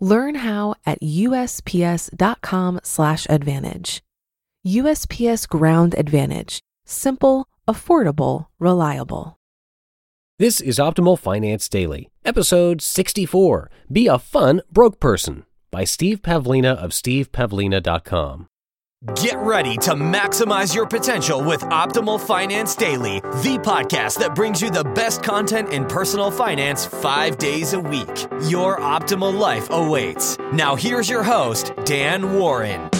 Learn how at usps.com/advantage. USPS Ground Advantage: simple, affordable, reliable. This is Optimal Finance Daily, episode 64. Be a fun broke person by Steve Pavlina of stevepavlina.com. Get ready to maximize your potential with Optimal Finance Daily, the podcast that brings you the best content in personal finance five days a week. Your optimal life awaits. Now, here's your host, Dan Warren.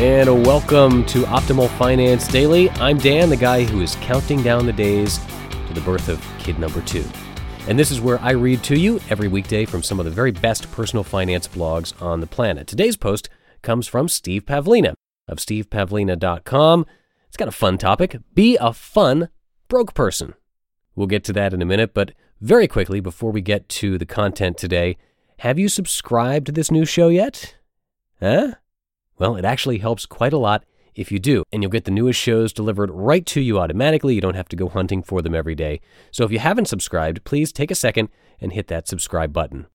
And welcome to Optimal Finance Daily. I'm Dan, the guy who is counting down the days to the birth of kid number two. And this is where I read to you every weekday from some of the very best personal finance blogs on the planet. Today's post comes from Steve Pavlina of stevepavlina.com. It's got a fun topic Be a fun broke person. We'll get to that in a minute, but very quickly, before we get to the content today, have you subscribed to this new show yet? Huh? Well, it actually helps quite a lot if you do, and you'll get the newest shows delivered right to you automatically. You don't have to go hunting for them every day. So if you haven't subscribed, please take a second and hit that subscribe button.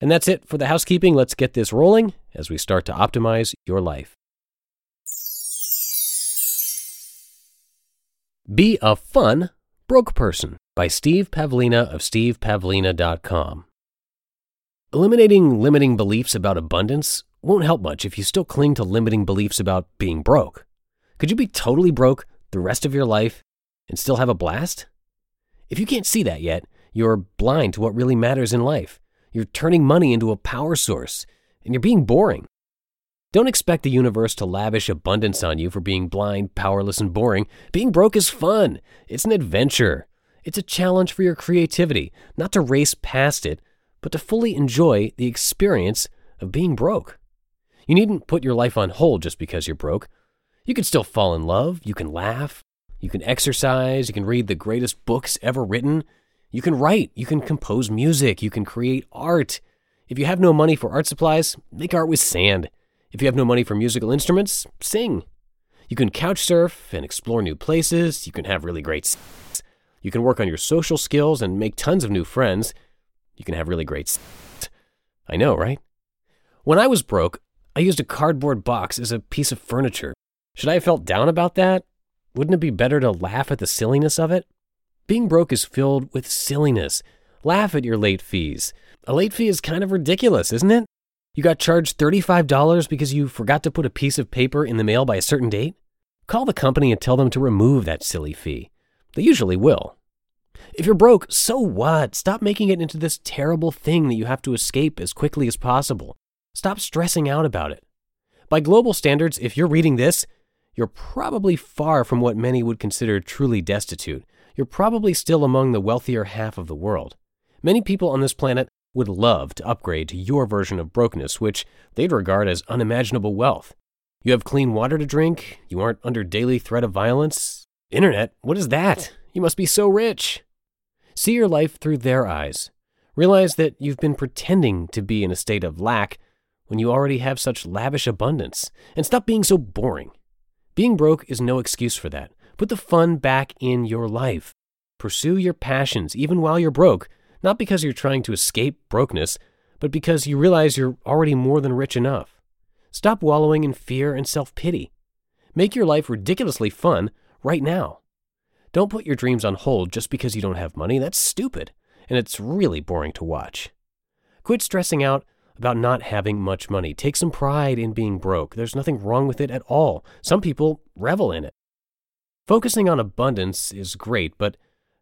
And that's it for the housekeeping. Let's get this rolling as we start to optimize your life. Be a Fun Broke Person by Steve Pavlina of stevepavlina.com. Eliminating limiting beliefs about abundance won't help much if you still cling to limiting beliefs about being broke. Could you be totally broke the rest of your life and still have a blast? If you can't see that yet, you're blind to what really matters in life. You're turning money into a power source, and you're being boring. Don't expect the universe to lavish abundance on you for being blind, powerless, and boring. Being broke is fun. It's an adventure. It's a challenge for your creativity, not to race past it, but to fully enjoy the experience of being broke. You needn't put your life on hold just because you're broke. You can still fall in love, you can laugh, you can exercise, you can read the greatest books ever written, you can write, you can compose music, you can create art. If you have no money for art supplies, make art with sand. If you have no money for musical instruments, sing. You can couch surf and explore new places, you can have really great sex. You can work on your social skills and make tons of new friends. You can have really great sex. I know, right? When I was broke, I used a cardboard box as a piece of furniture. Should I have felt down about that? Wouldn't it be better to laugh at the silliness of it? Being broke is filled with silliness. Laugh at your late fees. A late fee is kind of ridiculous, isn't it? You got charged $35 because you forgot to put a piece of paper in the mail by a certain date? Call the company and tell them to remove that silly fee. They usually will. If you're broke, so what? Stop making it into this terrible thing that you have to escape as quickly as possible. Stop stressing out about it. By global standards, if you're reading this, you're probably far from what many would consider truly destitute. You're probably still among the wealthier half of the world. Many people on this planet would love to upgrade to your version of brokenness, which they'd regard as unimaginable wealth. You have clean water to drink, you aren't under daily threat of violence. Internet, what is that? You must be so rich. See your life through their eyes. Realize that you've been pretending to be in a state of lack when you already have such lavish abundance, and stop being so boring. Being broke is no excuse for that. Put the fun back in your life. Pursue your passions even while you're broke, not because you're trying to escape brokenness, but because you realize you're already more than rich enough. Stop wallowing in fear and self pity. Make your life ridiculously fun right now. Don't put your dreams on hold just because you don't have money. That's stupid, and it's really boring to watch. Quit stressing out about not having much money. Take some pride in being broke. There's nothing wrong with it at all. Some people revel in it. Focusing on abundance is great, but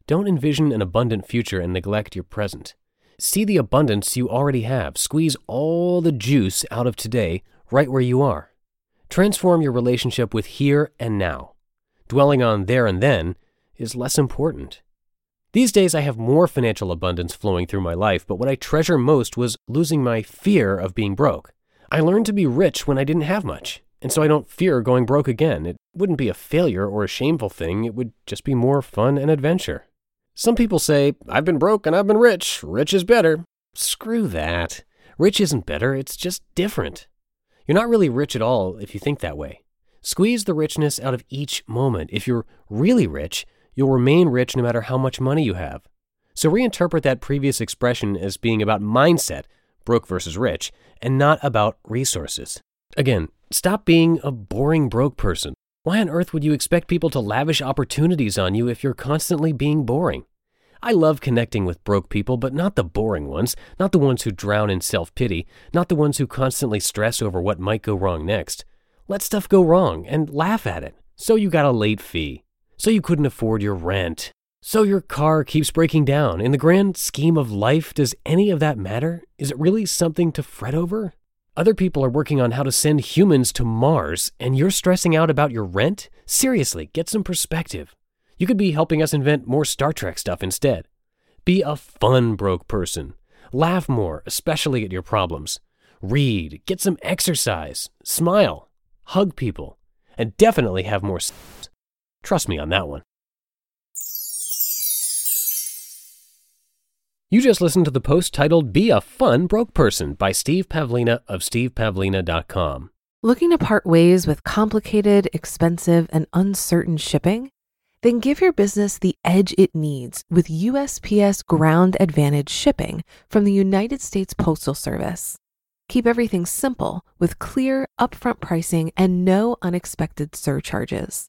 don't envision an abundant future and neglect your present. See the abundance you already have. Squeeze all the juice out of today right where you are. Transform your relationship with here and now. Dwelling on there and then is less important. These days, I have more financial abundance flowing through my life, but what I treasure most was losing my fear of being broke. I learned to be rich when I didn't have much, and so I don't fear going broke again. It wouldn't be a failure or a shameful thing, it would just be more fun and adventure. Some people say, I've been broke and I've been rich. Rich is better. Screw that. Rich isn't better, it's just different. You're not really rich at all if you think that way. Squeeze the richness out of each moment. If you're really rich, you'll remain rich no matter how much money you have. So reinterpret that previous expression as being about mindset, broke versus rich, and not about resources. Again, stop being a boring broke person. Why on earth would you expect people to lavish opportunities on you if you're constantly being boring? I love connecting with broke people, but not the boring ones, not the ones who drown in self pity, not the ones who constantly stress over what might go wrong next. Let stuff go wrong and laugh at it. So you got a late fee so you couldn't afford your rent, so your car keeps breaking down. In the grand scheme of life, does any of that matter? Is it really something to fret over? Other people are working on how to send humans to Mars, and you're stressing out about your rent? Seriously, get some perspective. You could be helping us invent more Star Trek stuff instead. Be a fun broke person. Laugh more, especially at your problems. Read, get some exercise, smile, hug people, and definitely have more. Trust me on that one. You just listened to the post titled Be a Fun Broke Person by Steve Pavlina of stevepavlina.com. Looking to part ways with complicated, expensive, and uncertain shipping? Then give your business the edge it needs with USPS Ground Advantage shipping from the United States Postal Service. Keep everything simple with clear, upfront pricing and no unexpected surcharges.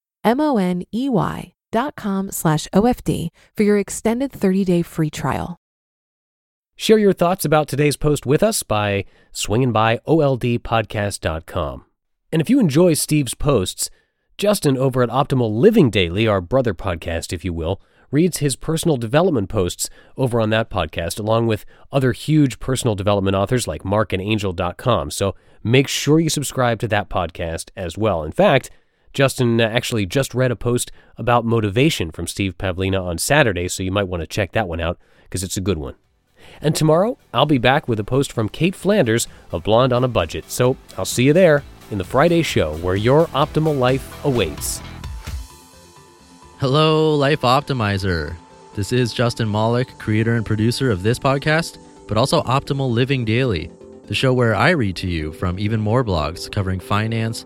M-O-N-E-Y dot com slash OFD for your extended 30-day free trial. Share your thoughts about today's post with us by swinging by oldpodcast.com. And if you enjoy Steve's posts, Justin over at Optimal Living Daily, our brother podcast, if you will, reads his personal development posts over on that podcast, along with other huge personal development authors like markandangel.com. So make sure you subscribe to that podcast as well. In fact, Justin uh, actually just read a post about motivation from Steve Pavlina on Saturday, so you might want to check that one out because it's a good one. And tomorrow, I'll be back with a post from Cait Flanders of Blonde on a Budget. So I'll see you there in the Friday show where your optimal life awaits. Hello, Life Optimizer. This is Justin Malik, creator and producer of this podcast, but also Optimal Living Daily, the show where I read to you from even more blogs covering finance